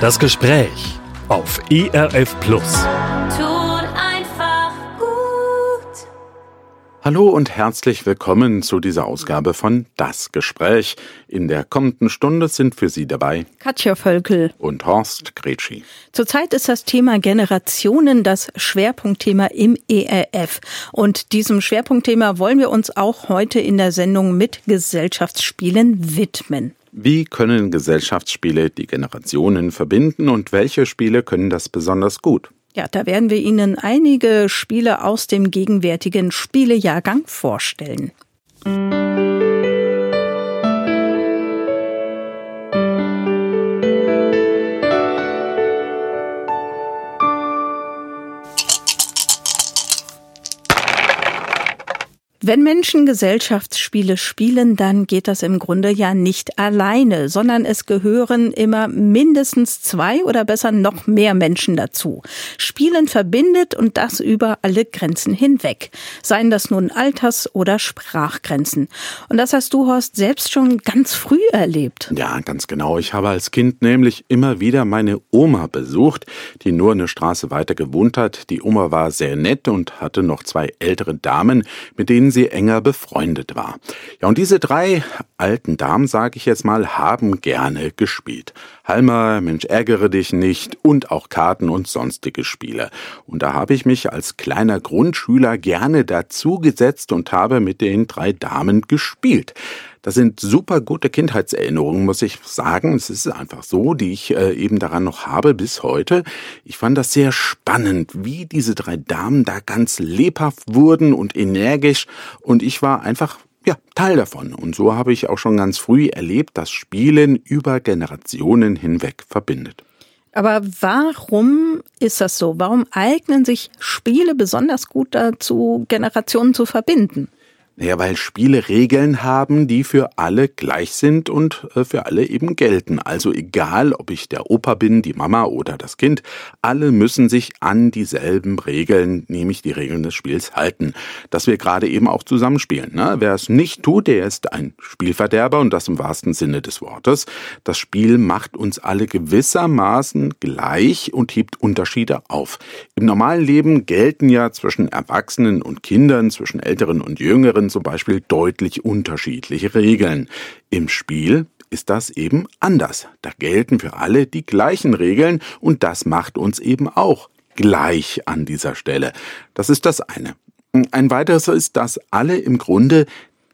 Das Gespräch auf ERF Plus. Tut einfach gut. Hallo und herzlich willkommen zu dieser Ausgabe von Das Gespräch. In der kommenden Stunde sind für Sie dabei Katja Völkel. und Horst Gretschi. Zurzeit ist das Thema Generationen das Schwerpunktthema im ERF. Und diesem Schwerpunktthema wollen wir uns auch heute in der Sendung mit Gesellschaftsspielen widmen. Wie können Gesellschaftsspiele die Generationen verbinden und welche Spiele können das besonders gut? Ja, da werden wir Ihnen einige Spiele aus dem gegenwärtigen Spielejahrgang vorstellen. Wenn Menschen Gesellschaftsspiele spielen, dann geht das im Grunde ja nicht alleine, sondern es gehören immer mindestens zwei oder besser noch mehr Menschen dazu. Spielen verbindet und das über alle Grenzen hinweg, seien das nun Alters- oder Sprachgrenzen. Und das hast du, Horst, selbst schon ganz früh erlebt. Ja, ganz genau. Ich habe als Kind nämlich immer wieder meine Oma besucht, die nur eine Straße weiter gewohnt hat. Die Oma war sehr nett und hatte noch zwei ältere Damen, mit denen sie enger befreundet war. Ja, und diese drei alten Damen, sage ich jetzt mal, haben gerne gespielt. Halmer, Mensch, ärgere dich nicht und auch Karten und sonstige Spiele. Und da habe ich mich als kleiner Grundschüler gerne dazugesetzt und habe mit den drei Damen gespielt. Das sind super gute Kindheitserinnerungen, muss ich sagen. Es ist einfach so, die ich äh, eben daran noch habe bis heute. Ich fand das sehr spannend, wie diese drei Damen da ganz lebhaft wurden und energisch. Und ich war einfach ja, Teil davon. Und so habe ich auch schon ganz früh erlebt, dass Spielen über Generationen hinweg verbindet. Aber warum ist das so? Warum eignen sich Spiele besonders gut dazu, Generationen zu verbinden? Naja, weil Spiele Regeln haben, die für alle gleich sind und äh, für alle eben gelten. Also egal, ob ich der Opa bin, die Mama oder das Kind, alle müssen sich an dieselben Regeln, nämlich die Regeln des Spiels, halten. Dass wir gerade eben auch zusammenspielen. Ne? Wer es nicht tut, der ist ein Spielverderber und das im wahrsten Sinne des Wortes. Das Spiel macht uns alle gewissermaßen gleich und hebt Unterschiede auf. Im normalen Leben gelten ja zwischen Erwachsenen und Kindern, zwischen Älteren und Jüngeren zum Beispiel deutlich unterschiedliche Regeln. Im Spiel ist das eben anders. Da gelten für alle die gleichen Regeln und das macht uns eben auch gleich an dieser Stelle. Das ist das eine. Ein weiteres ist, dass alle im Grunde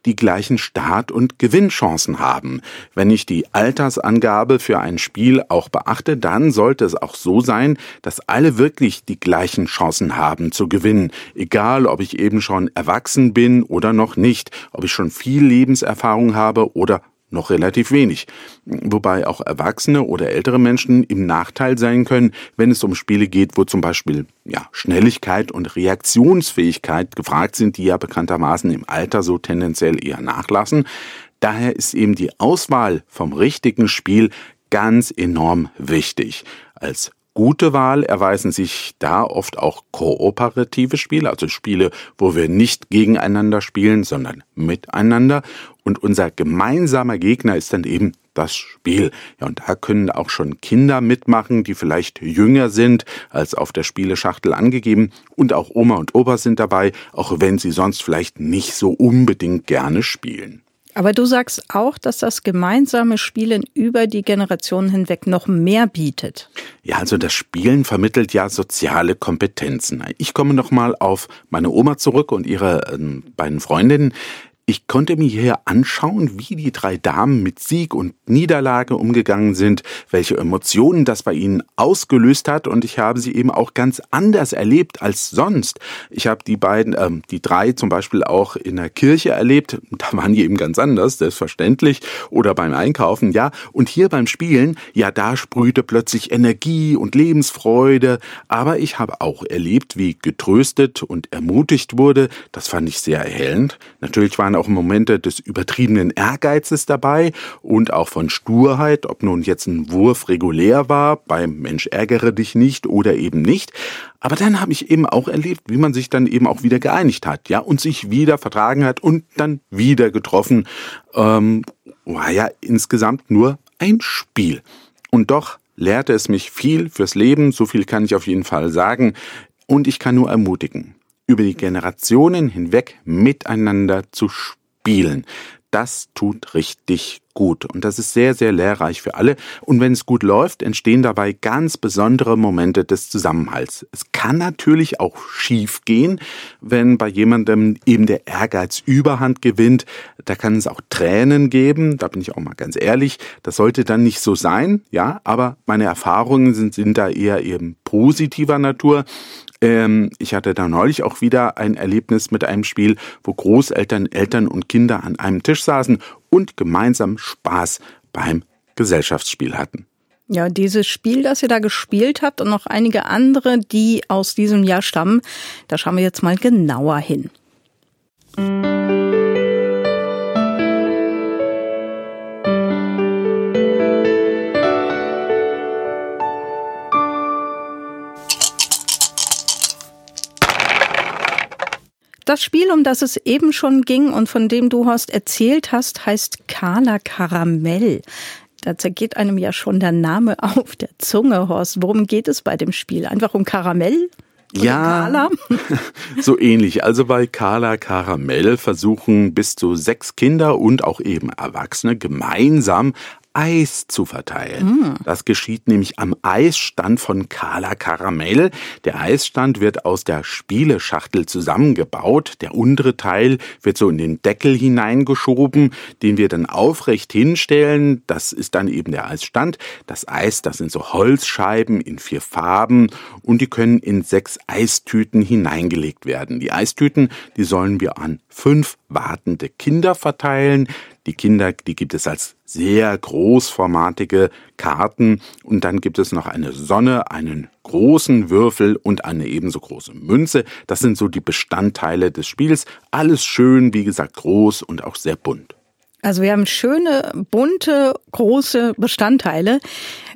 die gleichen Start- und Gewinnchancen haben. Wenn ich die Altersangabe für ein Spiel auch beachte, dann sollte es auch so sein, dass alle wirklich die gleichen Chancen haben zu gewinnen. Egal, ob ich eben schon erwachsen bin oder noch nicht, ob ich schon viel Lebenserfahrung habe oder noch relativ wenig. Wobei auch Erwachsene oder ältere Menschen im Nachteil sein können, wenn es um Spiele geht, wo zum Beispiel ja, Schnelligkeit und Reaktionsfähigkeit gefragt sind, die ja bekanntermaßen im Alter so tendenziell eher nachlassen. Daher ist eben die Auswahl vom richtigen Spiel ganz enorm wichtig. Als Gute Wahl erweisen sich da oft auch kooperative Spiele, also Spiele, wo wir nicht gegeneinander spielen, sondern miteinander. Und unser gemeinsamer Gegner ist dann eben das Spiel. Ja, und da können auch schon Kinder mitmachen, die vielleicht jünger sind als auf der Spieleschachtel angegeben. Und auch Oma und Opa sind dabei, auch wenn sie sonst vielleicht nicht so unbedingt gerne spielen. Aber du sagst auch, dass das gemeinsame Spielen über die Generationen hinweg noch mehr bietet. Ja, also das Spielen vermittelt ja soziale Kompetenzen. Ich komme nochmal auf meine Oma zurück und ihre äh, beiden Freundinnen. Ich konnte mir hier anschauen, wie die drei Damen mit Sieg und Niederlage umgegangen sind, welche Emotionen das bei ihnen ausgelöst hat. Und ich habe sie eben auch ganz anders erlebt als sonst. Ich habe die beiden, ähm, die drei zum Beispiel auch in der Kirche erlebt, da waren die eben ganz anders, selbstverständlich, oder beim Einkaufen, ja, und hier beim Spielen, ja, da sprühte plötzlich Energie und Lebensfreude, aber ich habe auch erlebt, wie getröstet und ermutigt wurde, das fand ich sehr erhellend. Natürlich waren auch Momente des übertriebenen Ehrgeizes dabei und auch von Sturheit, ob nun jetzt ein Wurf regulär war, beim Mensch ärgere dich nicht oder eben nicht. Aber dann habe ich eben auch erlebt, wie man sich dann eben auch wieder geeinigt hat, ja, und sich wieder vertragen hat und dann wieder getroffen. Ähm, war ja insgesamt nur ein Spiel. Und doch lehrte es mich viel fürs Leben, so viel kann ich auf jeden Fall sagen, und ich kann nur ermutigen, über die Generationen hinweg miteinander zu spielen. Das tut richtig gut und das ist sehr, sehr lehrreich für alle. Und wenn es gut läuft, entstehen dabei ganz besondere Momente des Zusammenhalts. Es kann natürlich auch schief gehen, wenn bei jemandem eben der Ehrgeiz Überhand gewinnt. Da kann es auch Tränen geben, da bin ich auch mal ganz ehrlich. Das sollte dann nicht so sein, ja, aber meine Erfahrungen sind, sind da eher eben positiver Natur. Ähm, ich hatte da neulich auch wieder ein Erlebnis mit einem Spiel, wo Großeltern, Eltern und Kinder an einem Tisch saßen und gemeinsam Spaß beim Gesellschaftsspiel hatten. Ja, dieses Spiel, das ihr da gespielt habt und noch einige andere, die aus diesem Jahr stammen, da schauen wir jetzt mal genauer hin. Das Spiel, um das es eben schon ging und von dem du Horst erzählt hast, heißt Kala Karamell. Da zergeht einem ja schon der Name auf der Zunge, Horst. Worum geht es bei dem Spiel? Einfach um Karamell? Oder ja, so ähnlich. Also bei Kala Karamell versuchen bis zu sechs Kinder und auch eben Erwachsene gemeinsam Eis zu verteilen. Mm. Das geschieht nämlich am Eisstand von Kala Karamell. Der Eisstand wird aus der Spieleschachtel zusammengebaut. Der untere Teil wird so in den Deckel hineingeschoben, den wir dann aufrecht hinstellen. Das ist dann eben der Eisstand. Das Eis, das sind so Holzscheiben in vier Farben und die können in sechs Eistüten hineingelegt werden. Die Eistüten, die sollen wir an fünf wartende Kinder verteilen. Die Kinder, die gibt es als sehr großformatige Karten und dann gibt es noch eine Sonne, einen großen Würfel und eine ebenso große Münze. Das sind so die Bestandteile des Spiels. Alles schön, wie gesagt, groß und auch sehr bunt. Also wir haben schöne, bunte, große Bestandteile.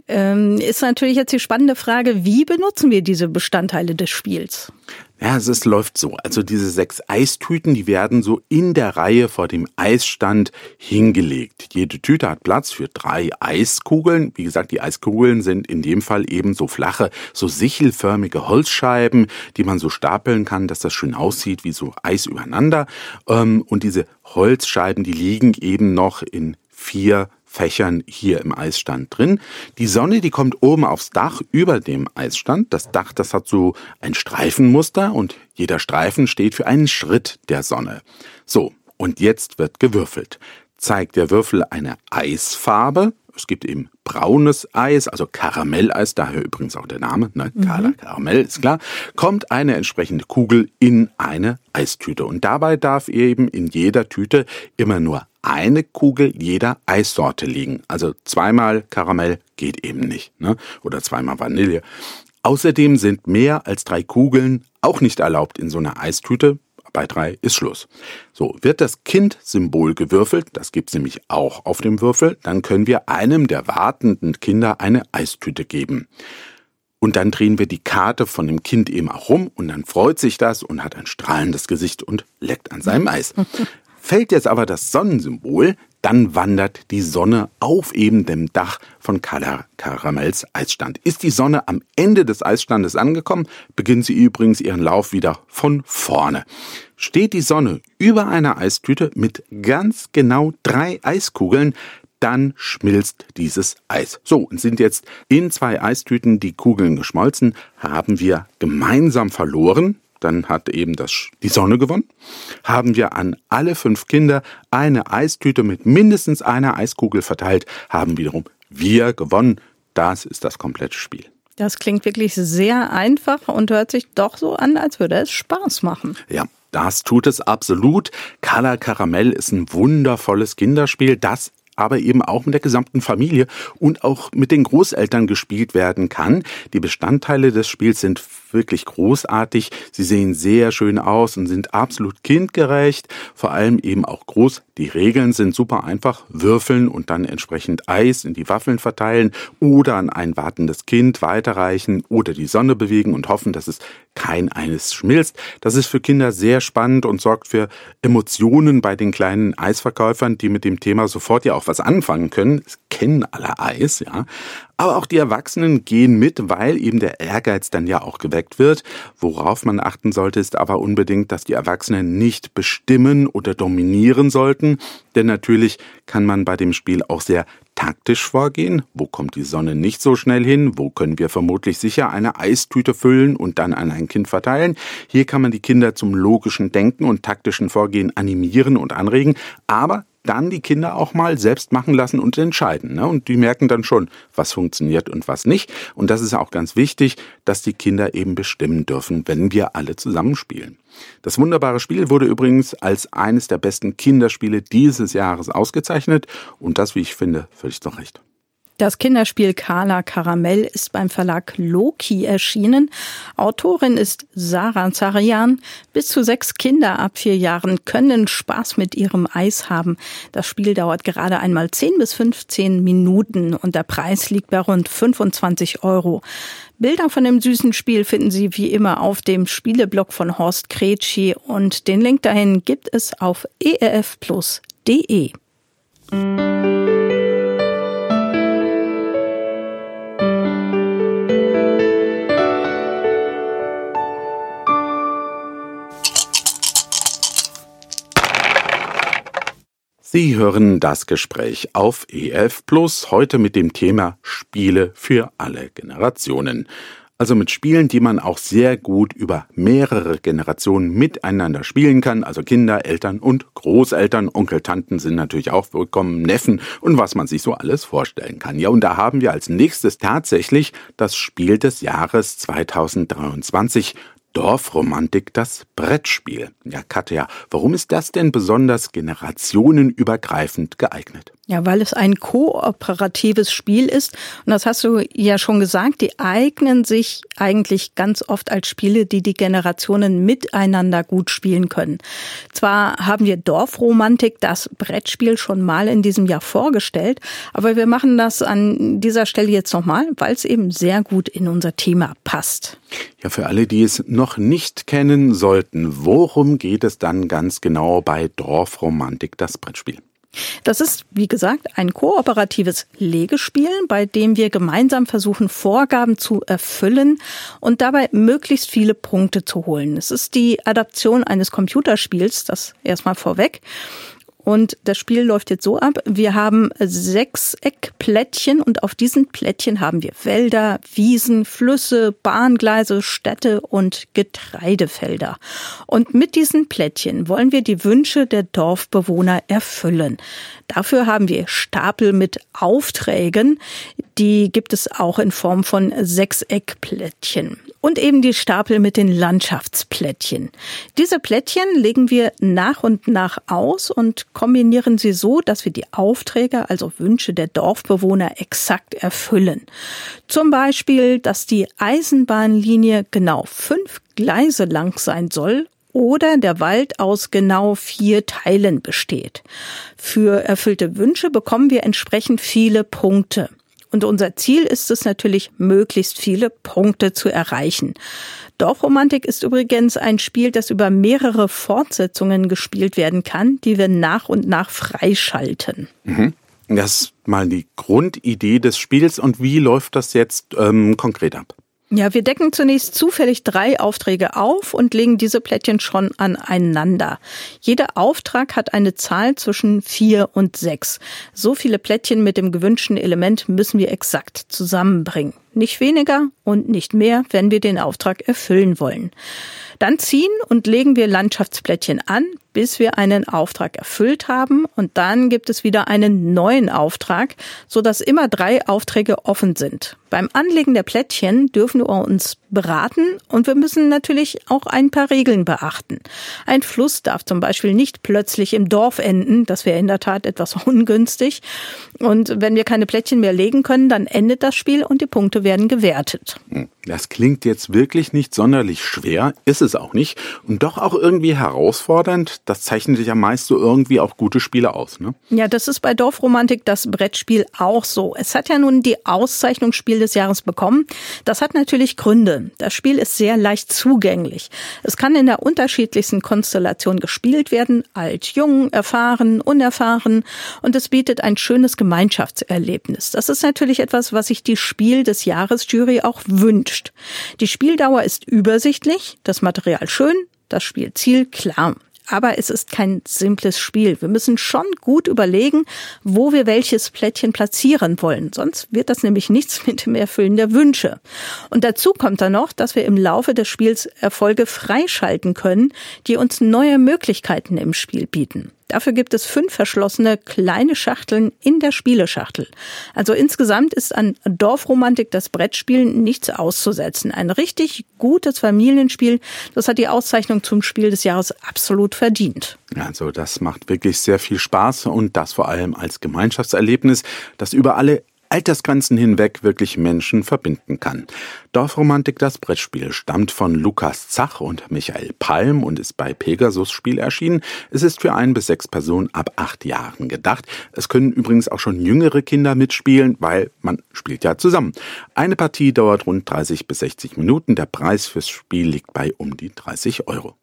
Ähm, ist natürlich jetzt die spannende Frage, wie benutzen wir diese Bestandteile des Spiels? Ja, es ist, läuft so. Also diese sechs Eistüten, die werden so in der Reihe vor dem Eisstand hingelegt. Jede Tüte hat Platz für drei Eiskugeln. Wie gesagt, die Eiskugeln sind in dem Fall eben so flache, so sichelförmige Holzscheiben, die man so stapeln kann, dass das schön aussieht wie so Eis übereinander. Ähm, und diese Holzscheiben, die liegen eben noch in vier Fächern hier im Eisstand drin. Die Sonne, die kommt oben aufs Dach über dem Eisstand. Das Dach, das hat so ein Streifenmuster und jeder Streifen steht für einen Schritt der Sonne. So, und jetzt wird gewürfelt. Zeigt der Würfel eine Eisfarbe, es gibt eben braunes Eis, also Karamelleis, daher übrigens auch der Name, ne? Mhm. Karamell ist klar, kommt eine entsprechende Kugel in eine Eistüte. Und dabei darf eben in jeder Tüte immer nur eine Kugel jeder Eissorte liegen. Also zweimal Karamell geht eben nicht. Ne? Oder zweimal Vanille. Außerdem sind mehr als drei Kugeln auch nicht erlaubt in so einer Eistüte. Bei drei ist Schluss. So, wird das Kind-Symbol gewürfelt, das gibt's nämlich auch auf dem Würfel, dann können wir einem der wartenden Kinder eine Eistüte geben. Und dann drehen wir die Karte von dem Kind eben auch rum und dann freut sich das und hat ein strahlendes Gesicht und leckt an seinem Eis. Fällt jetzt aber das Sonnensymbol, dann wandert die Sonne auf eben dem Dach von Karamells Eisstand. Ist die Sonne am Ende des Eisstandes angekommen, beginnt sie übrigens ihren Lauf wieder von vorne. Steht die Sonne über einer Eistüte mit ganz genau drei Eiskugeln, dann schmilzt dieses Eis. So, und sind jetzt in zwei Eistüten die Kugeln geschmolzen, haben wir gemeinsam verloren dann hat eben das, die Sonne gewonnen, haben wir an alle fünf Kinder eine Eistüte mit mindestens einer Eiskugel verteilt, haben wiederum wir gewonnen. Das ist das komplette Spiel. Das klingt wirklich sehr einfach und hört sich doch so an, als würde es Spaß machen. Ja, das tut es absolut. Color Caramel ist ein wundervolles Kinderspiel, das aber eben auch mit der gesamten Familie und auch mit den Großeltern gespielt werden kann. Die Bestandteile des Spiels sind wirklich großartig. Sie sehen sehr schön aus und sind absolut kindgerecht, vor allem eben auch groß. Die Regeln sind super einfach. Würfeln und dann entsprechend Eis in die Waffeln verteilen oder an ein wartendes Kind weiterreichen oder die Sonne bewegen und hoffen, dass es kein eines schmilzt. Das ist für Kinder sehr spannend und sorgt für Emotionen bei den kleinen Eisverkäufern, die mit dem Thema sofort ja auch was anfangen können, kennen alle Eis, ja. Aber auch die Erwachsenen gehen mit, weil eben der Ehrgeiz dann ja auch geweckt wird. Worauf man achten sollte, ist aber unbedingt, dass die Erwachsenen nicht bestimmen oder dominieren sollten. Denn natürlich kann man bei dem Spiel auch sehr taktisch vorgehen. Wo kommt die Sonne nicht so schnell hin? Wo können wir vermutlich sicher eine Eistüte füllen und dann an ein Kind verteilen? Hier kann man die Kinder zum logischen Denken und taktischen Vorgehen animieren und anregen. Aber dann die Kinder auch mal selbst machen lassen und entscheiden. Ne? Und die merken dann schon, was funktioniert und was nicht. Und das ist auch ganz wichtig, dass die Kinder eben bestimmen dürfen, wenn wir alle zusammenspielen. Das wunderbare Spiel wurde übrigens als eines der besten Kinderspiele dieses Jahres ausgezeichnet und das, wie ich finde, völlig zu Recht. Das Kinderspiel Carla Karamell ist beim Verlag Loki erschienen. Autorin ist Sarah Zarian. Bis zu sechs Kinder ab vier Jahren können Spaß mit ihrem Eis haben. Das Spiel dauert gerade einmal 10 bis 15 Minuten und der Preis liegt bei rund 25 Euro. Bilder von dem süßen Spiel finden Sie wie immer auf dem Spieleblog von Horst Kretschi und den Link dahin gibt es auf erfplus.de. Sie hören das Gespräch auf EF Plus heute mit dem Thema Spiele für alle Generationen. Also mit Spielen, die man auch sehr gut über mehrere Generationen miteinander spielen kann. Also Kinder, Eltern und Großeltern, Onkel, Tanten sind natürlich auch willkommen, Neffen und was man sich so alles vorstellen kann. Ja, und da haben wir als nächstes tatsächlich das Spiel des Jahres 2023 Dorfromantik das Brettspiel. Ja, Katja, warum ist das denn besonders generationenübergreifend geeignet? Ja, weil es ein kooperatives Spiel ist. Und das hast du ja schon gesagt, die eignen sich eigentlich ganz oft als Spiele, die die Generationen miteinander gut spielen können. Zwar haben wir Dorfromantik, das Brettspiel, schon mal in diesem Jahr vorgestellt, aber wir machen das an dieser Stelle jetzt nochmal, weil es eben sehr gut in unser Thema passt. Ja, für alle, die es noch nicht kennen sollten, worum geht es dann ganz genau bei Dorfromantik, das Brettspiel? Das ist, wie gesagt, ein kooperatives Legespiel, bei dem wir gemeinsam versuchen, Vorgaben zu erfüllen und dabei möglichst viele Punkte zu holen. Es ist die Adaption eines Computerspiels, das erstmal vorweg. Und das Spiel läuft jetzt so ab. Wir haben sechs Eckplättchen und auf diesen Plättchen haben wir Wälder, Wiesen, Flüsse, Bahngleise, Städte und Getreidefelder. Und mit diesen Plättchen wollen wir die Wünsche der Dorfbewohner erfüllen. Dafür haben wir Stapel mit Aufträgen. Die gibt es auch in Form von Sechseckplättchen und eben die Stapel mit den Landschaftsplättchen. Diese Plättchen legen wir nach und nach aus und kombinieren sie so, dass wir die Aufträge, also Wünsche der Dorfbewohner exakt erfüllen. Zum Beispiel, dass die Eisenbahnlinie genau fünf Gleise lang sein soll oder der Wald aus genau vier Teilen besteht. Für erfüllte Wünsche bekommen wir entsprechend viele Punkte. Und unser Ziel ist es natürlich, möglichst viele Punkte zu erreichen. Dorfromantik ist übrigens ein Spiel, das über mehrere Fortsetzungen gespielt werden kann, die wir nach und nach freischalten. Mhm. Das ist mal die Grundidee des Spiels. Und wie läuft das jetzt ähm, konkret ab? Ja, wir decken zunächst zufällig drei Aufträge auf und legen diese Plättchen schon aneinander. Jeder Auftrag hat eine Zahl zwischen vier und sechs. So viele Plättchen mit dem gewünschten Element müssen wir exakt zusammenbringen. Nicht weniger und nicht mehr, wenn wir den Auftrag erfüllen wollen. Dann ziehen und legen wir Landschaftsplättchen an, bis wir einen Auftrag erfüllt haben und dann gibt es wieder einen neuen Auftrag, so dass immer drei Aufträge offen sind. Beim Anlegen der Plättchen dürfen wir uns beraten und wir müssen natürlich auch ein paar Regeln beachten. Ein Fluss darf zum Beispiel nicht plötzlich im Dorf enden, das wäre in der Tat etwas ungünstig. Und wenn wir keine Plättchen mehr legen können, dann endet das Spiel und die Punkte werden gewertet. Hm. Das klingt jetzt wirklich nicht sonderlich schwer, ist es auch nicht. Und doch auch irgendwie herausfordernd. Das zeichnet ja meist so irgendwie auch gute Spiele aus. Ne? Ja, das ist bei Dorfromantik das Brettspiel auch so. Es hat ja nun die Auszeichnung Spiel des Jahres bekommen. Das hat natürlich Gründe. Das Spiel ist sehr leicht zugänglich. Es kann in der unterschiedlichsten Konstellation gespielt werden. Alt, jung, erfahren, unerfahren. Und es bietet ein schönes Gemeinschaftserlebnis. Das ist natürlich etwas, was sich die Spiel des Jahres Jury auch wünscht gewünscht. Die Spieldauer ist übersichtlich, das Material schön, das Spielziel klar. Aber es ist kein simples Spiel. Wir müssen schon gut überlegen, wo wir welches Plättchen platzieren wollen. Sonst wird das nämlich nichts mit dem Erfüllen der Wünsche. Und dazu kommt dann noch, dass wir im Laufe des Spiels Erfolge freischalten können, die uns neue Möglichkeiten im Spiel bieten. Dafür gibt es fünf verschlossene kleine Schachteln in der Spieleschachtel. Also insgesamt ist an Dorfromantik das Brettspiel nichts auszusetzen. Ein richtig gutes Familienspiel, das hat die Auszeichnung zum Spiel des Jahres absolut verdient. Also das macht wirklich sehr viel Spaß und das vor allem als Gemeinschaftserlebnis, das über alle Altersgrenzen hinweg wirklich Menschen verbinden kann. Dorfromantik, das Brettspiel, stammt von Lukas Zach und Michael Palm und ist bei Pegasus Spiel erschienen. Es ist für ein bis sechs Personen ab acht Jahren gedacht. Es können übrigens auch schon jüngere Kinder mitspielen, weil man spielt ja zusammen. Eine Partie dauert rund 30 bis 60 Minuten. Der Preis fürs Spiel liegt bei um die 30 Euro.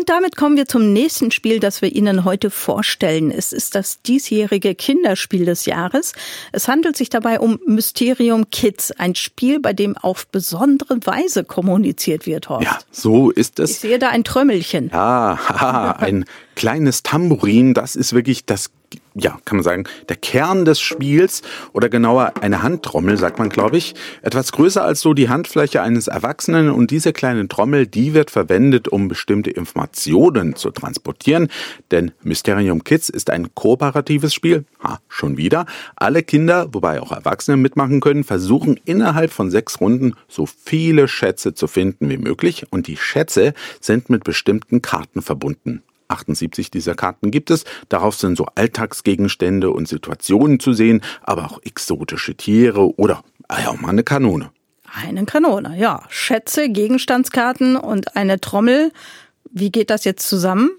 Und damit kommen wir zum nächsten Spiel, das wir Ihnen heute vorstellen. Es ist das diesjährige Kinderspiel des Jahres. Es handelt sich dabei um Mysterium Kids, ein Spiel, bei dem auf besondere Weise kommuniziert wird, Horst. Ja, so ist es. Ich sehe da ein Trömmelchen. Ja, haha, ein kleines Tambourin, das ist wirklich das ja, kann man sagen, der Kern des Spiels oder genauer eine Handtrommel, sagt man, glaube ich, etwas größer als so die Handfläche eines Erwachsenen und diese kleine Trommel, die wird verwendet, um bestimmte Informationen zu transportieren, denn Mysterium Kids ist ein kooperatives Spiel, ha, schon wieder. Alle Kinder, wobei auch Erwachsene mitmachen können, versuchen innerhalb von sechs Runden so viele Schätze zu finden wie möglich und die Schätze sind mit bestimmten Karten verbunden. 78 dieser Karten gibt es. Darauf sind so Alltagsgegenstände und Situationen zu sehen, aber auch exotische Tiere oder ah ja, auch mal eine Kanone. Eine Kanone, ja. Schätze, Gegenstandskarten und eine Trommel. Wie geht das jetzt zusammen?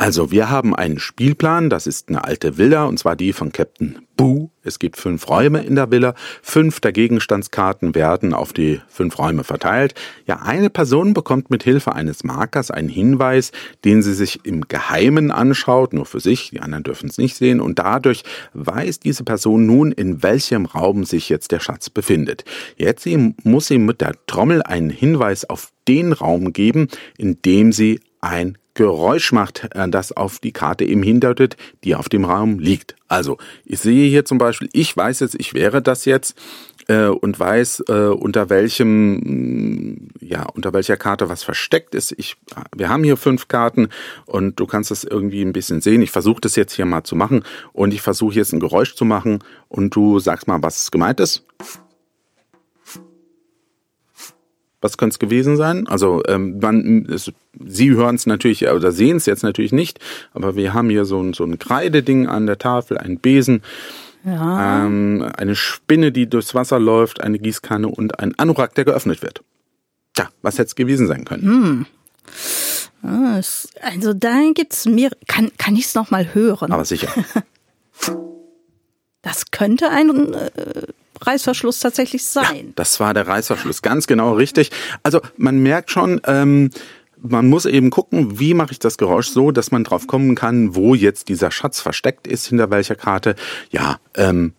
Also wir haben einen Spielplan, das ist eine alte Villa, und zwar die von Captain Boo. Es gibt fünf Räume in der Villa, fünf der Gegenstandskarten werden auf die fünf Räume verteilt. Ja, eine Person bekommt mit Hilfe eines Markers einen Hinweis, den sie sich im Geheimen anschaut, nur für sich, die anderen dürfen es nicht sehen, und dadurch weiß diese Person nun, in welchem Raum sich jetzt der Schatz befindet. Jetzt muss sie mit der Trommel einen Hinweis auf den Raum geben, in dem sie ein Geräusch macht, äh, das auf die Karte eben hindeutet, die auf dem Raum liegt. Also, ich sehe hier zum Beispiel, ich weiß jetzt, ich wäre das jetzt äh, und weiß, äh, unter welchem, ja, unter welcher Karte was versteckt ist. Ich, wir haben hier fünf Karten und du kannst das irgendwie ein bisschen sehen. Ich versuche das jetzt hier mal zu machen und ich versuche jetzt ein Geräusch zu machen und du sagst mal, was gemeint ist. Was könnte es gewesen sein? Also ähm, man, es, Sie hören es natürlich oder sehen es jetzt natürlich nicht, aber wir haben hier so ein, so ein Kreideding an der Tafel, einen Besen, ja. ähm, eine Spinne, die durchs Wasser läuft, eine Gießkanne und ein Anorak, der geöffnet wird. Tja, was hätte es gewesen sein können? Hm. Ah, also da gibt's mir, kann, kann ich es nochmal hören? Aber sicher. Das könnte ein äh, Reißverschluss tatsächlich sein. Ja, das war der Reißverschluss, ganz genau richtig. Also man merkt schon, ähm, man muss eben gucken, wie mache ich das Geräusch so, dass man drauf kommen kann, wo jetzt dieser Schatz versteckt ist, hinter welcher Karte. Ja, ähm,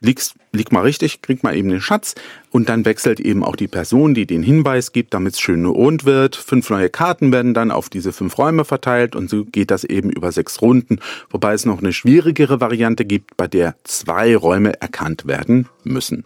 liegst, lieg mal richtig, krieg mal eben den Schatz und dann wechselt eben auch die Person, die den Hinweis gibt, damit es schön rund wird. Fünf neue Karten werden dann auf diese fünf Räume verteilt und so geht das eben über sechs Runden, wobei es noch eine schwierigere Variante gibt, bei der zwei Räume erkannt werden müssen.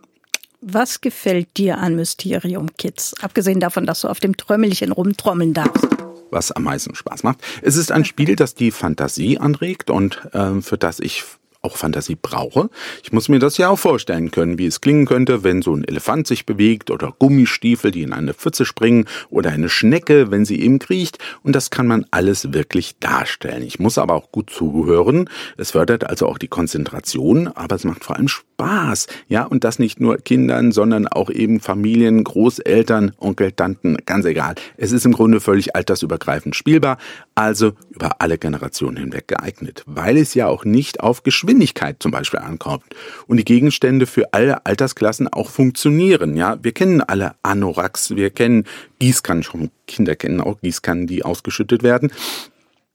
Was gefällt dir an Mysterium Kids? Abgesehen davon, dass du auf dem Trömmelchen rumtrommeln darfst was am meisten Spaß macht. Es ist ein Spiel, das die Fantasie anregt und äh, für das ich auch Fantasie brauche. Ich muss mir das ja auch vorstellen können, wie es klingen könnte, wenn so ein Elefant sich bewegt oder Gummistiefel, die in eine Pfütze springen oder eine Schnecke, wenn sie eben kriecht. Und das kann man alles wirklich darstellen. Ich muss aber auch gut zuhören. Es fördert also auch die Konzentration, aber es macht vor allem Spaß. Ja, und das nicht nur Kindern, sondern auch eben Familien, Großeltern, Onkel, Tanten, ganz egal. Es ist im Grunde völlig altersübergreifend spielbar, also über alle Generationen hinweg geeignet, weil es ja auch nicht auf Geschwindigkeit zum Beispiel ankommt und die Gegenstände für alle Altersklassen auch funktionieren. Ja, wir kennen alle Anoraks, wir kennen Gießkannen, schon Kinder kennen auch Gießkannen, die ausgeschüttet werden.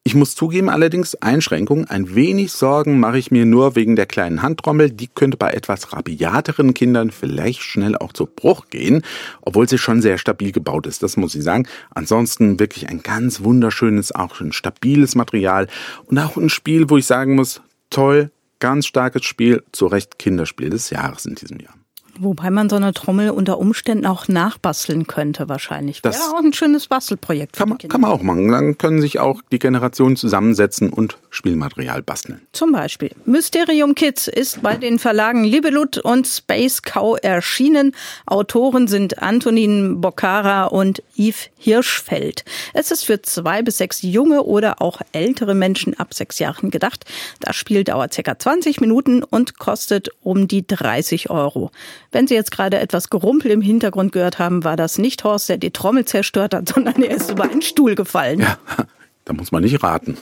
Ich muss zugeben allerdings Einschränkungen. Ein wenig Sorgen mache ich mir nur wegen der kleinen Handtrommel. Die könnte bei etwas rabiateren Kindern vielleicht schnell auch zu Bruch gehen, obwohl sie schon sehr stabil gebaut ist. Das muss ich sagen. Ansonsten wirklich ein ganz wunderschönes, auch ein stabiles Material und auch ein Spiel, wo ich sagen muss, toll, ganz starkes Spiel, zu Recht Kinderspiel des Jahres in diesem Jahr. Wobei man so eine Trommel unter Umständen auch nachbasteln könnte wahrscheinlich. Das Wäre auch ein schönes Bastelprojekt. Kann man, kann man auch machen. Dann können sich auch die Generationen zusammensetzen und Spielmaterial basteln. Zum Beispiel. Mysterium Kids ist bei den Verlagen Libelut und Space Cow erschienen. Autoren sind Antonin Bocara und Yves Hirschfeld. Es ist für zwei bis sechs junge oder auch ältere Menschen ab sechs Jahren gedacht. Das Spiel dauert circa 20 Minuten und kostet um die 30 Euro. Wenn Sie jetzt gerade etwas Gerumpel im Hintergrund gehört haben, war das nicht Horst, der die Trommel zerstört hat, sondern er ist über einen Stuhl gefallen. Ja, da muss man nicht raten.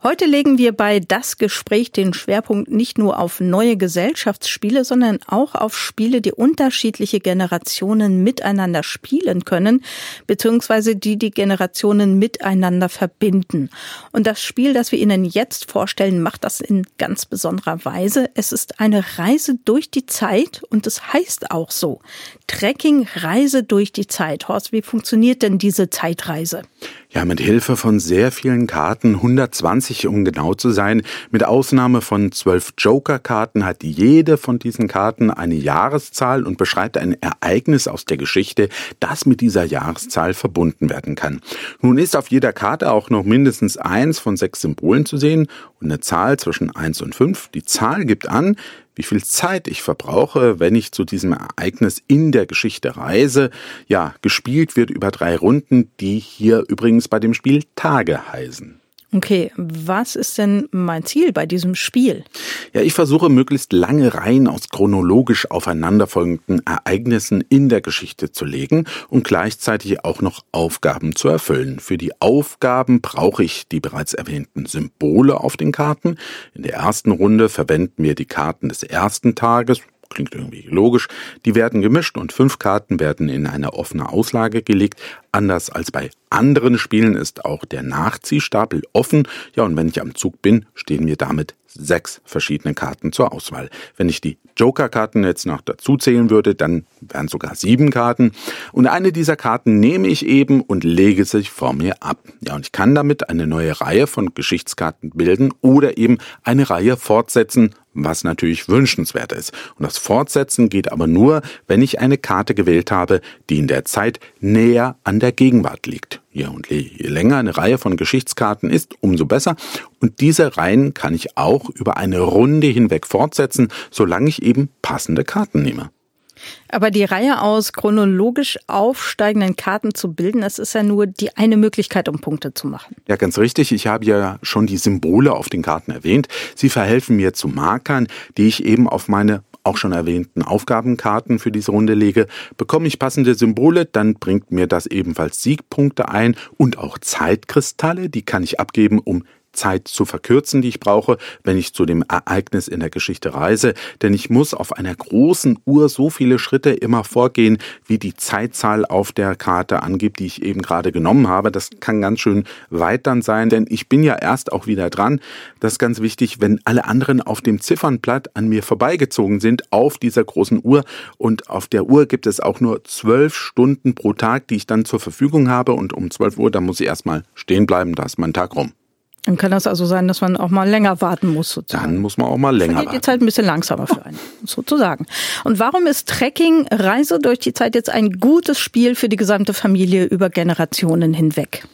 Heute legen wir bei Das Gespräch den Schwerpunkt nicht nur auf neue Gesellschaftsspiele, sondern auch auf Spiele, die unterschiedliche Generationen miteinander spielen können, beziehungsweise die die Generationen miteinander verbinden. Und das Spiel, das wir Ihnen jetzt vorstellen, macht das in ganz besonderer Weise. Es ist eine Reise durch die Zeit und es heißt auch so. Trekking Reise durch die Zeit. Horst, wie funktioniert denn diese Zeitreise? Ja, mit Hilfe von sehr vielen Karten, 120 um genau zu sein, mit Ausnahme von zwölf Joker-Karten hat jede von diesen Karten eine Jahreszahl und beschreibt ein Ereignis aus der Geschichte, das mit dieser Jahreszahl verbunden werden kann. Nun ist auf jeder Karte auch noch mindestens eins von sechs Symbolen zu sehen und eine Zahl zwischen eins und fünf. Die Zahl gibt an, wie viel Zeit ich verbrauche, wenn ich zu diesem Ereignis in der Geschichte reise. Ja, gespielt wird über drei Runden, die hier übrigens bei dem Spiel Tage heißen. Okay, was ist denn mein Ziel bei diesem Spiel? Ja, ich versuche möglichst lange Reihen aus chronologisch aufeinanderfolgenden Ereignissen in der Geschichte zu legen und gleichzeitig auch noch Aufgaben zu erfüllen. Für die Aufgaben brauche ich die bereits erwähnten Symbole auf den Karten. In der ersten Runde verwenden wir die Karten des ersten Tages, klingt irgendwie logisch. Die werden gemischt und fünf Karten werden in eine offene Auslage gelegt. Anders als bei anderen Spielen ist auch der Nachziehstapel offen. Ja, und wenn ich am Zug bin, stehen mir damit sechs verschiedene Karten zur Auswahl. Wenn ich die Joker-Karten jetzt noch dazu zählen würde, dann wären sogar sieben Karten. Und eine dieser Karten nehme ich eben und lege sie vor mir ab. Ja, und ich kann damit eine neue Reihe von Geschichtskarten bilden oder eben eine Reihe fortsetzen, was natürlich wünschenswert ist. Und das Fortsetzen geht aber nur, wenn ich eine Karte gewählt habe, die in der Zeit näher an der Gegenwart liegt. Ja, und je länger eine Reihe von Geschichtskarten ist, umso besser. Und diese Reihen kann ich auch über eine Runde hinweg fortsetzen, solange ich eben passende Karten nehme. Aber die Reihe aus chronologisch aufsteigenden Karten zu bilden, das ist ja nur die eine Möglichkeit, um Punkte zu machen. Ja, ganz richtig. Ich habe ja schon die Symbole auf den Karten erwähnt. Sie verhelfen mir zu Markern, die ich eben auf meine auch schon erwähnten Aufgabenkarten für diese Runde lege, bekomme ich passende Symbole, dann bringt mir das ebenfalls Siegpunkte ein und auch Zeitkristalle, die kann ich abgeben, um Zeit zu verkürzen, die ich brauche, wenn ich zu dem Ereignis in der Geschichte reise. Denn ich muss auf einer großen Uhr so viele Schritte immer vorgehen, wie die Zeitzahl auf der Karte angibt, die ich eben gerade genommen habe. Das kann ganz schön weit dann sein, denn ich bin ja erst auch wieder dran. Das ist ganz wichtig, wenn alle anderen auf dem Ziffernblatt an mir vorbeigezogen sind auf dieser großen Uhr. Und auf der Uhr gibt es auch nur zwölf Stunden pro Tag, die ich dann zur Verfügung habe. Und um zwölf Uhr, da muss ich erstmal stehen bleiben, da ist mein Tag rum. Dann kann das also sein, dass man auch mal länger warten muss. Sozusagen. Dann muss man auch mal länger warten. die Zeit ein bisschen langsamer für einen, sozusagen. Und warum ist Trekking Reise durch die Zeit jetzt ein gutes Spiel für die gesamte Familie über Generationen hinweg?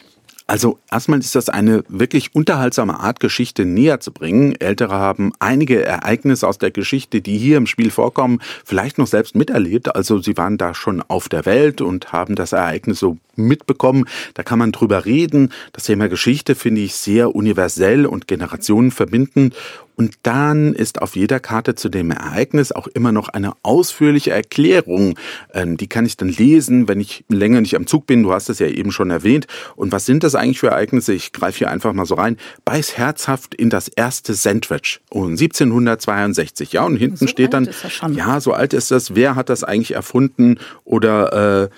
Also erstmal ist das eine wirklich unterhaltsame Art, Geschichte näher zu bringen. Ältere haben einige Ereignisse aus der Geschichte, die hier im Spiel vorkommen, vielleicht noch selbst miterlebt. Also sie waren da schon auf der Welt und haben das Ereignis so mitbekommen. Da kann man drüber reden. Das Thema Geschichte finde ich sehr universell und generationenverbindend. Und dann ist auf jeder Karte zu dem Ereignis auch immer noch eine ausführliche Erklärung. Ähm, die kann ich dann lesen, wenn ich länger nicht am Zug bin. Du hast es ja eben schon erwähnt. Und was sind das eigentlich für Ereignisse? Ich greife hier einfach mal so rein. Beiß herzhaft in das erste Sandwich. Und 1762. Ja, und hinten so steht dann, ja, so alt ist das. Wer hat das eigentlich erfunden? Oder äh,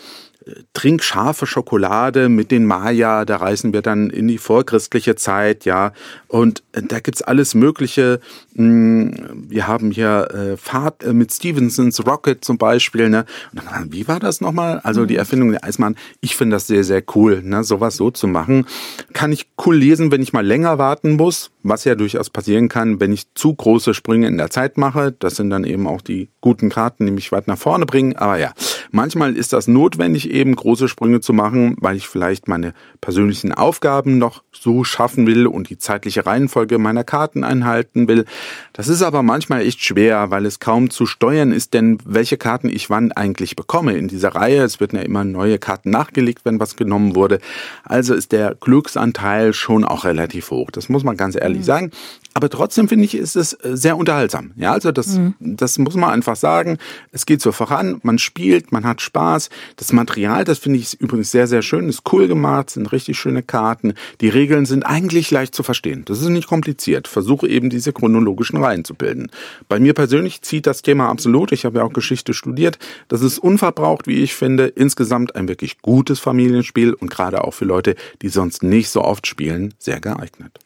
trink scharfe Schokolade mit den Maya, da reisen wir dann in die vorchristliche Zeit, ja. Und da gibt's alles Mögliche. Hm, wir haben hier äh, Fahrt äh, mit Stevensons Rocket zum Beispiel, ne. Und dann, wie war das nochmal? Also die mhm. Erfindung der Eismann. Ich finde das sehr, sehr cool, ne, sowas so zu machen. Kann ich cool lesen, wenn ich mal länger warten muss, was ja durchaus passieren kann, wenn ich zu große Sprünge in der Zeit mache. Das sind dann eben auch die guten Karten, die mich weit nach vorne bringen. Aber ja, manchmal ist das notwendig, eben große Sprünge zu machen, weil ich vielleicht meine persönlichen Aufgaben noch so schaffen will und die zeitliche Reihenfolge meiner Karten einhalten will. Das ist aber manchmal echt schwer, weil es kaum zu steuern ist, denn welche Karten ich wann eigentlich bekomme in dieser Reihe. Es werden ja immer neue Karten nachgelegt, wenn was genommen wurde. Also ist der Glücksanteil schon auch relativ hoch. Das muss man ganz ehrlich mhm. sagen. Aber trotzdem finde ich, ist es äh, sehr unterhaltsam. Ja, also das, mhm. das muss man einfach sagen. Es geht so voran, man spielt, man hat Spaß. Das Material, das finde ich übrigens sehr, sehr schön, ist cool gemacht, sind richtig schöne Karten. Die Regeln sind eigentlich leicht zu verstehen. Das ist nicht kompliziert. Versuche eben diese chronologischen Reihen zu bilden. Bei mir persönlich zieht das Thema absolut. Ich habe ja auch Geschichte studiert. Das ist unverbraucht, wie ich finde. Insgesamt ein wirklich gutes Familienspiel und gerade auch für Leute, die sonst nicht so oft spielen, sehr geeignet.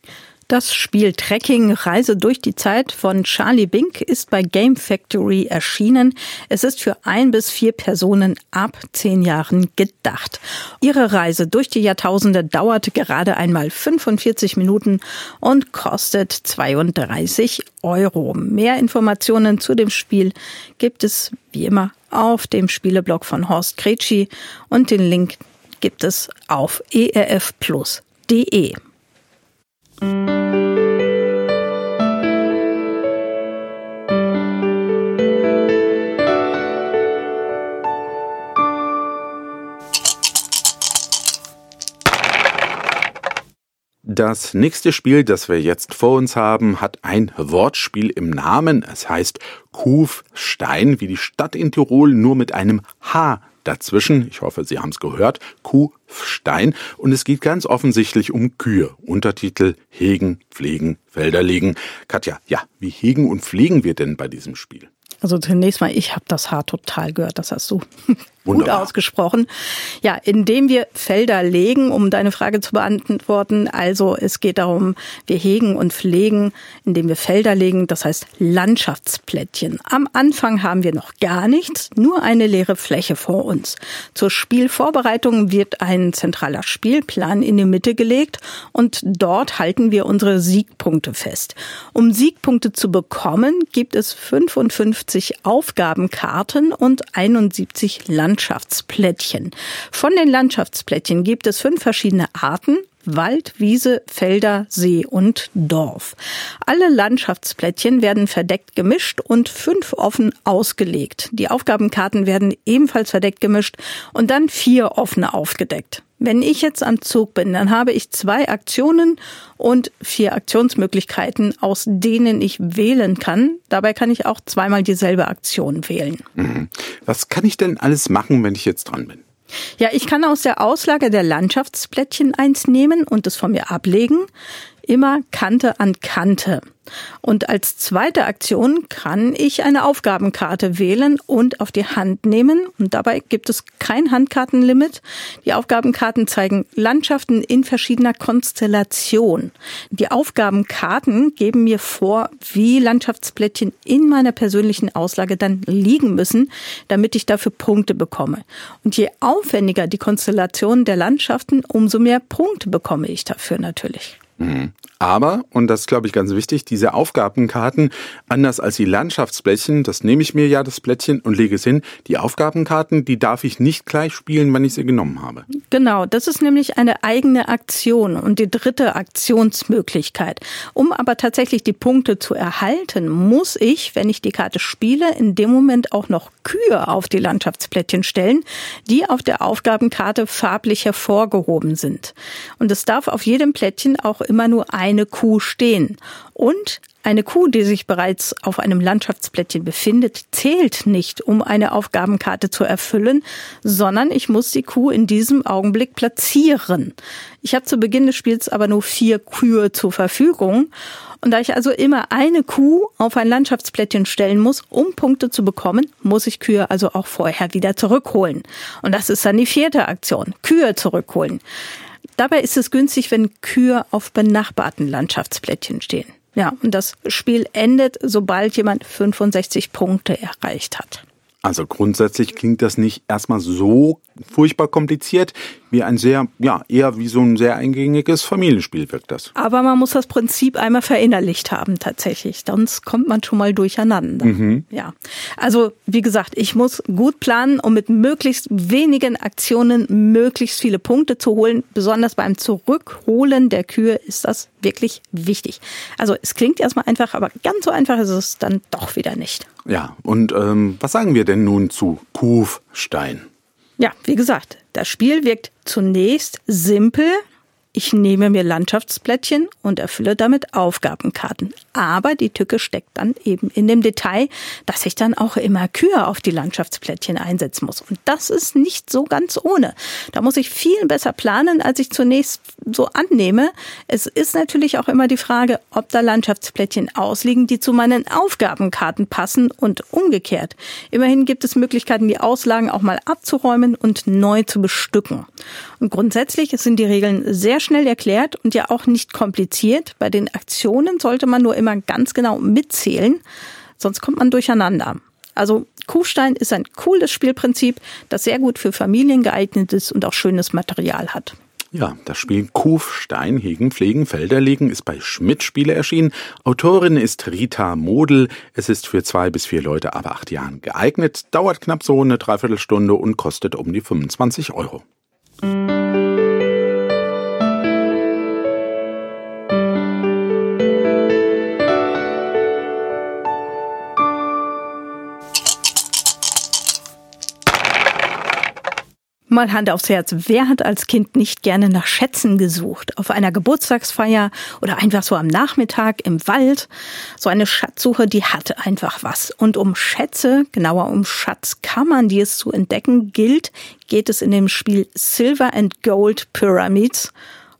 Das Spiel Trekking Reise durch die Zeit von Charlie Bink ist bei Game Factory erschienen. Es ist für ein bis vier Personen ab zehn Jahren gedacht. Ihre Reise durch die Jahrtausende dauert gerade einmal 45 Minuten und kostet 32 Euro. Mehr Informationen zu dem Spiel gibt es wie immer auf dem Spieleblog von Horst Kretschi und den Link gibt es auf erfplus.de. Das nächste Spiel, das wir jetzt vor uns haben, hat ein Wortspiel im Namen. Es heißt Kufstein, wie die Stadt in Tirol, nur mit einem H dazwischen. Ich hoffe, Sie haben es gehört. Kuhstein. Und es geht ganz offensichtlich um Kühe. Untertitel Hegen, Pflegen, Felder legen. Katja, ja, wie hegen und pflegen wir denn bei diesem Spiel? Also zunächst mal, ich habe das Haar total gehört, das hast du Gut ausgesprochen. Ja, indem wir Felder legen, um deine Frage zu beantworten. Also es geht darum, wir hegen und pflegen, indem wir Felder legen, das heißt Landschaftsplättchen. Am Anfang haben wir noch gar nichts, nur eine leere Fläche vor uns. Zur Spielvorbereitung wird ein zentraler Spielplan in die Mitte gelegt und dort halten wir unsere Siegpunkte fest. Um Siegpunkte zu bekommen, gibt es 55 Aufgabenkarten und 71 Landschaftsplättchen. Landschaftsplättchen. Von den Landschaftsplättchen gibt es fünf verschiedene Arten. Wald, Wiese, Felder, See und Dorf. Alle Landschaftsplättchen werden verdeckt gemischt und fünf offen ausgelegt. Die Aufgabenkarten werden ebenfalls verdeckt gemischt und dann vier offene aufgedeckt. Wenn ich jetzt am Zug bin, dann habe ich zwei Aktionen und vier Aktionsmöglichkeiten, aus denen ich wählen kann. Dabei kann ich auch zweimal dieselbe Aktion wählen. Mhm. Was kann ich denn alles machen, wenn ich jetzt dran bin? Ja, ich kann aus der Auslage der Landschaftsplättchen eins nehmen und es von mir ablegen immer Kante an Kante. Und als zweite Aktion kann ich eine Aufgabenkarte wählen und auf die Hand nehmen. Und dabei gibt es kein Handkartenlimit. Die Aufgabenkarten zeigen Landschaften in verschiedener Konstellation. Die Aufgabenkarten geben mir vor, wie Landschaftsplättchen in meiner persönlichen Auslage dann liegen müssen, damit ich dafür Punkte bekomme. Und je aufwendiger die Konstellation der Landschaften, umso mehr Punkte bekomme ich dafür natürlich. Mm-hmm. Aber, und das ist, glaube ich, ganz wichtig, diese Aufgabenkarten, anders als die Landschaftsplättchen, das nehme ich mir ja das Plättchen und lege es hin. Die Aufgabenkarten, die darf ich nicht gleich spielen, wenn ich sie genommen habe. Genau, das ist nämlich eine eigene Aktion und die dritte Aktionsmöglichkeit. Um aber tatsächlich die Punkte zu erhalten, muss ich, wenn ich die Karte spiele, in dem Moment auch noch Kühe auf die Landschaftsplättchen stellen, die auf der Aufgabenkarte farblich hervorgehoben sind. Und es darf auf jedem Plättchen auch immer nur eine Kuh stehen. Und eine Kuh, die sich bereits auf einem Landschaftsplättchen befindet, zählt nicht, um eine Aufgabenkarte zu erfüllen, sondern ich muss die Kuh in diesem Augenblick platzieren. Ich habe zu Beginn des Spiels aber nur vier Kühe zur Verfügung. Und da ich also immer eine Kuh auf ein Landschaftsplättchen stellen muss, um Punkte zu bekommen, muss ich Kühe also auch vorher wieder zurückholen. Und das ist dann die vierte Aktion. Kühe zurückholen. Dabei ist es günstig, wenn Kühe auf benachbarten Landschaftsplättchen stehen. Ja, und das Spiel endet, sobald jemand 65 Punkte erreicht hat. Also grundsätzlich klingt das nicht erstmal so furchtbar kompliziert, wie ein sehr, ja, eher wie so ein sehr eingängiges Familienspiel wirkt das. Aber man muss das Prinzip einmal verinnerlicht haben tatsächlich, sonst kommt man schon mal durcheinander. Mhm. Ja. Also, wie gesagt, ich muss gut planen, um mit möglichst wenigen Aktionen möglichst viele Punkte zu holen. Besonders beim Zurückholen der Kühe ist das wirklich wichtig. Also, es klingt erstmal einfach, aber ganz so einfach ist es dann doch wieder nicht. Ja, und ähm, was sagen wir denn nun zu Kufstein? Ja, wie gesagt, das Spiel wirkt zunächst simpel, ich nehme mir Landschaftsplättchen und erfülle damit Aufgabenkarten. Aber die Tücke steckt dann eben in dem Detail, dass ich dann auch immer Kühe auf die Landschaftsplättchen einsetzen muss. Und das ist nicht so ganz ohne. Da muss ich viel besser planen, als ich zunächst so annehme. Es ist natürlich auch immer die Frage, ob da Landschaftsplättchen ausliegen, die zu meinen Aufgabenkarten passen und umgekehrt. Immerhin gibt es Möglichkeiten, die Auslagen auch mal abzuräumen und neu zu bestücken. Und grundsätzlich sind die Regeln sehr schnell erklärt und ja auch nicht kompliziert. Bei den Aktionen sollte man nur immer ganz genau mitzählen, sonst kommt man durcheinander. Also Kuhstein ist ein cooles Spielprinzip, das sehr gut für Familien geeignet ist und auch schönes Material hat. Ja, das Spiel Kufstein, Hegen, Pflegen, Felder legen ist bei Schmidt Spiele erschienen. Autorin ist Rita Model. Es ist für zwei bis vier Leute ab acht Jahren geeignet, dauert knapp so eine Dreiviertelstunde und kostet um die 25 Euro. Mal Hand aufs Herz, wer hat als Kind nicht gerne nach Schätzen gesucht? Auf einer Geburtstagsfeier oder einfach so am Nachmittag im Wald? So eine Schatzsuche, die hat einfach was. Und um Schätze, genauer um Schatzkammern, die es zu entdecken gilt, geht es in dem Spiel Silver and Gold Pyramids.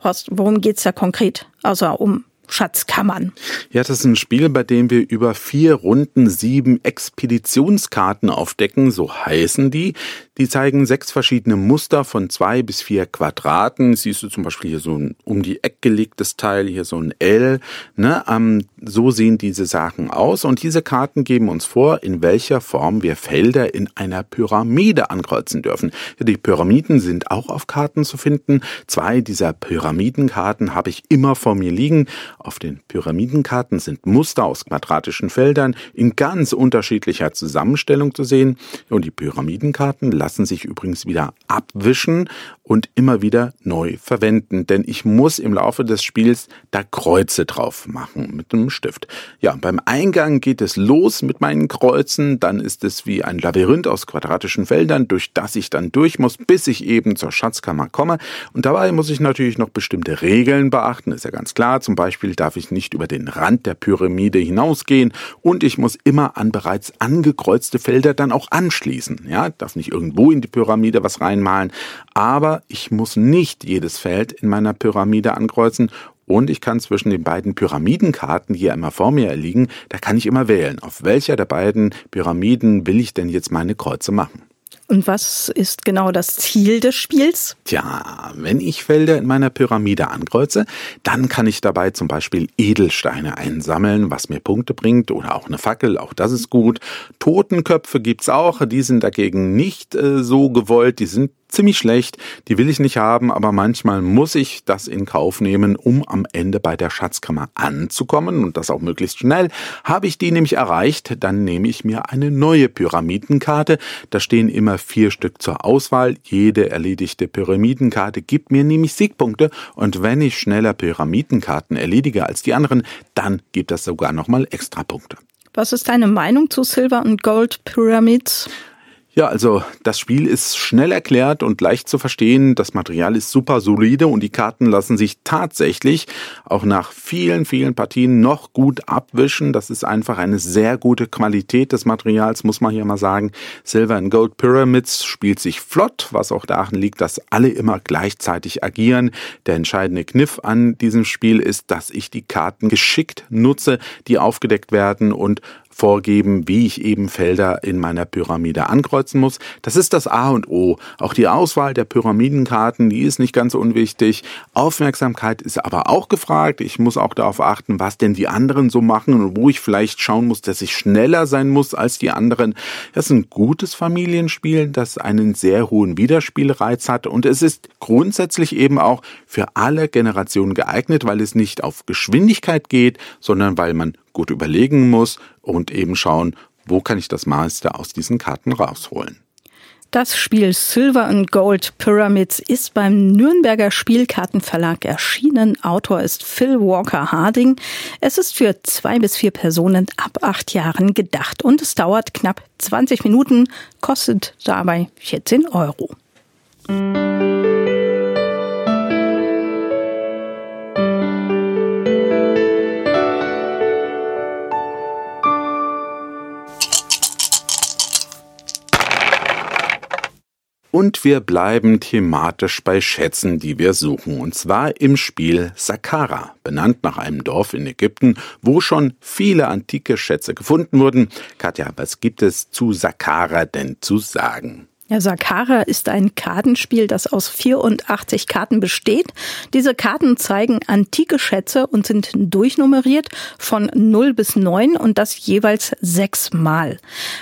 Horst, worum geht's da konkret? Außer um Schatzkammern. Ja, das ist ein Spiel, bei dem wir über vier Runden sieben Expeditionskarten aufdecken, so heißen die. Die zeigen sechs verschiedene Muster von zwei bis vier Quadraten. Siehst du zum Beispiel hier so ein um die Eck gelegtes Teil, hier so ein L. Ne? Ähm, so sehen diese Sachen aus. Und diese Karten geben uns vor, in welcher Form wir Felder in einer Pyramide ankreuzen dürfen. Die Pyramiden sind auch auf Karten zu finden. Zwei dieser Pyramidenkarten habe ich immer vor mir liegen. Auf den Pyramidenkarten sind Muster aus quadratischen Feldern in ganz unterschiedlicher Zusammenstellung zu sehen. Und die Pyramidenkarten lassen sich übrigens wieder abwischen und immer wieder neu verwenden, denn ich muss im Laufe des Spiels da Kreuze drauf machen mit einem Stift. Ja, beim Eingang geht es los mit meinen Kreuzen, dann ist es wie ein Labyrinth aus quadratischen Feldern, durch das ich dann durch muss, bis ich eben zur Schatzkammer komme. Und dabei muss ich natürlich noch bestimmte Regeln beachten, ist ja ganz klar. Zum Beispiel darf ich nicht über den Rand der Pyramide hinausgehen und ich muss immer an bereits angekreuzte Felder dann auch anschließen. Ja, darf nicht irgendwo in die Pyramide was reinmalen, aber ich muss nicht jedes Feld in meiner Pyramide ankreuzen und ich kann zwischen den beiden Pyramidenkarten, die ja immer vor mir liegen, da kann ich immer wählen, auf welcher der beiden Pyramiden will ich denn jetzt meine Kreuze machen. Und was ist genau das Ziel des Spiels? Tja, wenn ich Felder in meiner Pyramide ankreuze, dann kann ich dabei zum Beispiel Edelsteine einsammeln, was mir Punkte bringt, oder auch eine Fackel, auch das ist gut. Totenköpfe gibt's auch, die sind dagegen nicht äh, so gewollt, die sind ziemlich schlecht, die will ich nicht haben, aber manchmal muss ich das in Kauf nehmen, um am Ende bei der Schatzkammer anzukommen und das auch möglichst schnell. Habe ich die nämlich erreicht, dann nehme ich mir eine neue Pyramidenkarte. Da stehen immer vier Stück zur Auswahl. Jede erledigte Pyramidenkarte gibt mir nämlich Siegpunkte und wenn ich schneller Pyramidenkarten erledige als die anderen, dann gibt das sogar nochmal extra Punkte. Was ist deine Meinung zu Silver und Gold Pyramids? Ja, also das Spiel ist schnell erklärt und leicht zu verstehen. Das Material ist super solide und die Karten lassen sich tatsächlich auch nach vielen, vielen Partien noch gut abwischen. Das ist einfach eine sehr gute Qualität des Materials, muss man hier mal sagen. Silver and Gold Pyramids spielt sich flott, was auch daran liegt, dass alle immer gleichzeitig agieren. Der entscheidende Kniff an diesem Spiel ist, dass ich die Karten geschickt nutze, die aufgedeckt werden und vorgeben, wie ich eben Felder in meiner Pyramide ankreuzen muss. Das ist das A und O. Auch die Auswahl der Pyramidenkarten, die ist nicht ganz unwichtig. Aufmerksamkeit ist aber auch gefragt. Ich muss auch darauf achten, was denn die anderen so machen und wo ich vielleicht schauen muss, dass ich schneller sein muss als die anderen. Das ist ein gutes Familienspiel, das einen sehr hohen Wiederspielreiz hat und es ist grundsätzlich eben auch für alle Generationen geeignet, weil es nicht auf Geschwindigkeit geht, sondern weil man gut überlegen muss und eben schauen, wo kann ich das meiste aus diesen Karten rausholen. Das Spiel Silver and Gold Pyramids ist beim Nürnberger Spielkartenverlag erschienen. Autor ist Phil Walker Harding. Es ist für zwei bis vier Personen ab acht Jahren gedacht und es dauert knapp 20 Minuten, kostet dabei 14 Euro. Und wir bleiben thematisch bei Schätzen, die wir suchen, und zwar im Spiel Saqqara, benannt nach einem Dorf in Ägypten, wo schon viele antike Schätze gefunden wurden. Katja, was gibt es zu Saqqara denn zu sagen? Ja, Sakara ist ein Kartenspiel, das aus 84 Karten besteht. Diese Karten zeigen antike Schätze und sind durchnummeriert von 0 bis 9 und das jeweils sechsmal.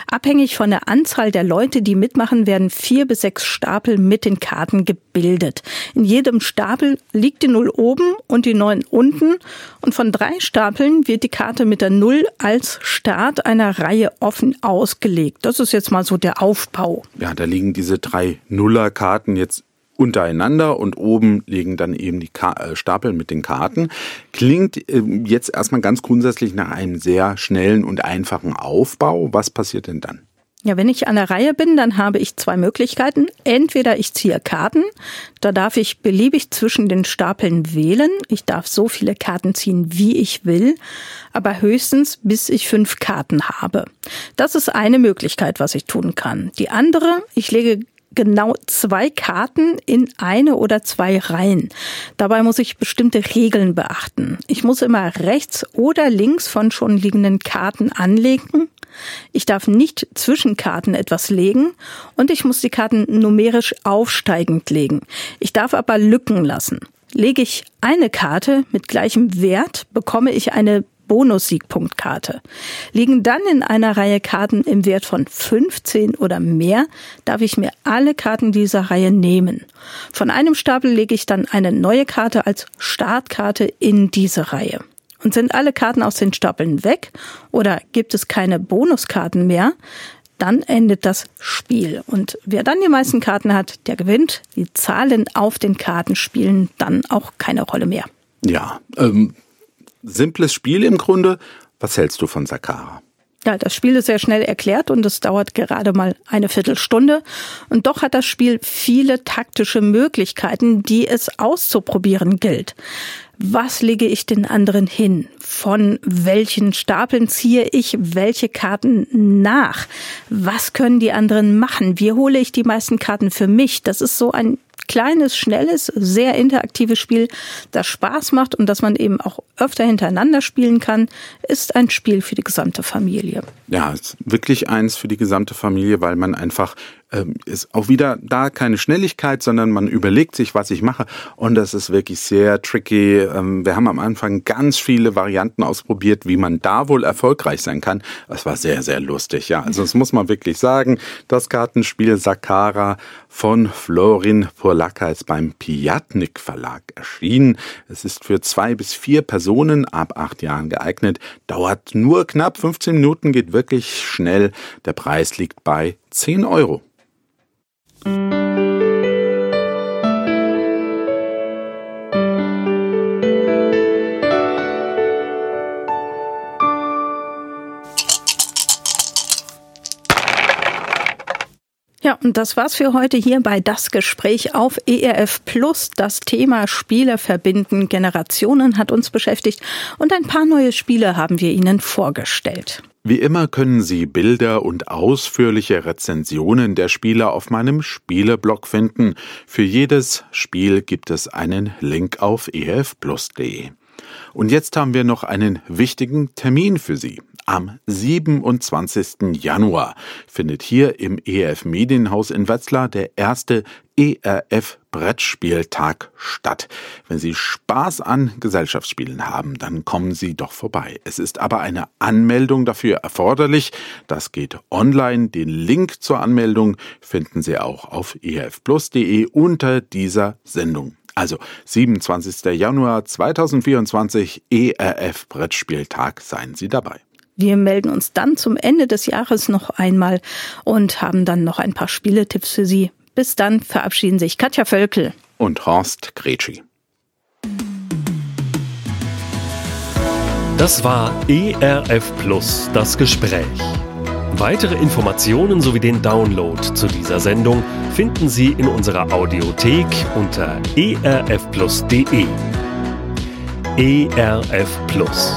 Abhängig von der Anzahl der Leute, die mitmachen, werden vier bis sechs Stapel mit den Karten gebildet. In jedem Stapel liegt die 0 oben und die 9 unten und von drei Stapeln wird die Karte mit der 0 als Start einer Reihe offen ausgelegt. Das ist jetzt mal so der Aufbau. Ja, da liegen diese drei Nuller-Karten jetzt untereinander und oben liegen dann eben die Ka äh, Stapel mit den Karten. Klingt äh, jetzt erstmal ganz grundsätzlich nach einem sehr schnellen und einfachen Aufbau. Was passiert denn dann? Ja, wenn ich an der Reihe bin, dann habe ich zwei Möglichkeiten. Entweder ich ziehe Karten, da darf ich beliebig zwischen den Stapeln wählen. Ich darf so viele Karten ziehen, wie ich will, aber höchstens bis ich fünf Karten habe. Das ist eine Möglichkeit, was ich tun kann. Die andere, ich lege genau zwei Karten in eine oder zwei Reihen. Dabei muss ich bestimmte Regeln beachten. Ich muss immer rechts oder links von schon liegenden Karten anlegen ich darf nicht zwischen Karten etwas legen und ich muss die Karten numerisch aufsteigend legen. Ich darf aber Lücken lassen. Lege ich eine Karte mit gleichem Wert, bekomme ich eine Bonus-Siegpunktkarte. Liegen dann in einer Reihe Karten im Wert von 15 oder mehr, darf ich mir alle Karten dieser Reihe nehmen. Von einem Stapel lege ich dann eine neue Karte als Startkarte in diese Reihe. Und sind alle Karten aus den Stapeln weg oder gibt es keine Bonuskarten mehr, dann endet das Spiel. Und wer dann die meisten Karten hat, der gewinnt. Die Zahlen auf den Karten spielen dann auch keine Rolle mehr. Ja, ähm, simples Spiel im Grunde. Was hältst du von Sakara? Ja, das Spiel ist sehr schnell erklärt und es dauert gerade mal eine Viertelstunde. Und doch hat das Spiel viele taktische Möglichkeiten, die es auszuprobieren gilt was lege ich den anderen hin? Von welchen Stapeln ziehe ich welche Karten nach? Was können die anderen machen? Wie hole ich die meisten Karten für mich? Das ist so ein kleines, schnelles, sehr interaktives Spiel, das Spaß macht und das man eben auch öfter hintereinander spielen kann, ist ein Spiel für die gesamte Familie. Ja, wirklich eins für die gesamte Familie, weil man einfach ähm, ist auch wieder da keine Schnelligkeit, sondern man überlegt sich, was ich mache. Und das ist wirklich sehr tricky. Ähm, wir haben am Anfang ganz viele Varianten ausprobiert, wie man da wohl erfolgreich sein kann. Das war sehr, sehr lustig. Ja, also das muss man wirklich sagen. Das Kartenspiel Sakara von Florin Polaka ist beim Piatnik Verlag erschienen. Es ist für zwei bis vier Personen ab acht Jahren geeignet, dauert nur knapp 15 Minuten, geht wirklich schnell. Der Preis liegt bei 10 Euro. Ja, und das war's für heute hier bei Das Gespräch auf ERF Plus. Das Thema Spiele verbinden Generationen hat uns beschäftigt und ein paar neue Spiele haben wir Ihnen vorgestellt. Wie immer können Sie Bilder und ausführliche Rezensionen der Spiele auf meinem Spieleblog finden. Für jedes Spiel gibt es einen Link auf erfplus.de. Und jetzt haben wir noch einen wichtigen Termin für Sie. Am 27. Januar findet hier im ERF Medienhaus in Wetzlar der erste ERF Brettspieltag statt. Wenn Sie Spaß an Gesellschaftsspielen haben, dann kommen Sie doch vorbei. Es ist aber eine Anmeldung dafür erforderlich. Das geht online. Den Link zur Anmeldung finden Sie auch auf erfplus.de unter dieser Sendung. Also 27. Januar 2024 ERF Brettspieltag. Seien Sie dabei. Wir melden uns dann zum Ende des Jahres noch einmal und haben dann noch ein paar Spieletipps für Sie. Bis dann verabschieden sich Katja Völkel und Horst Gretschi. Das war ERF Plus, das Gespräch. Weitere Informationen sowie den Download zu dieser Sendung finden Sie in unserer Audiothek unter erfplus.de. ERF Plus.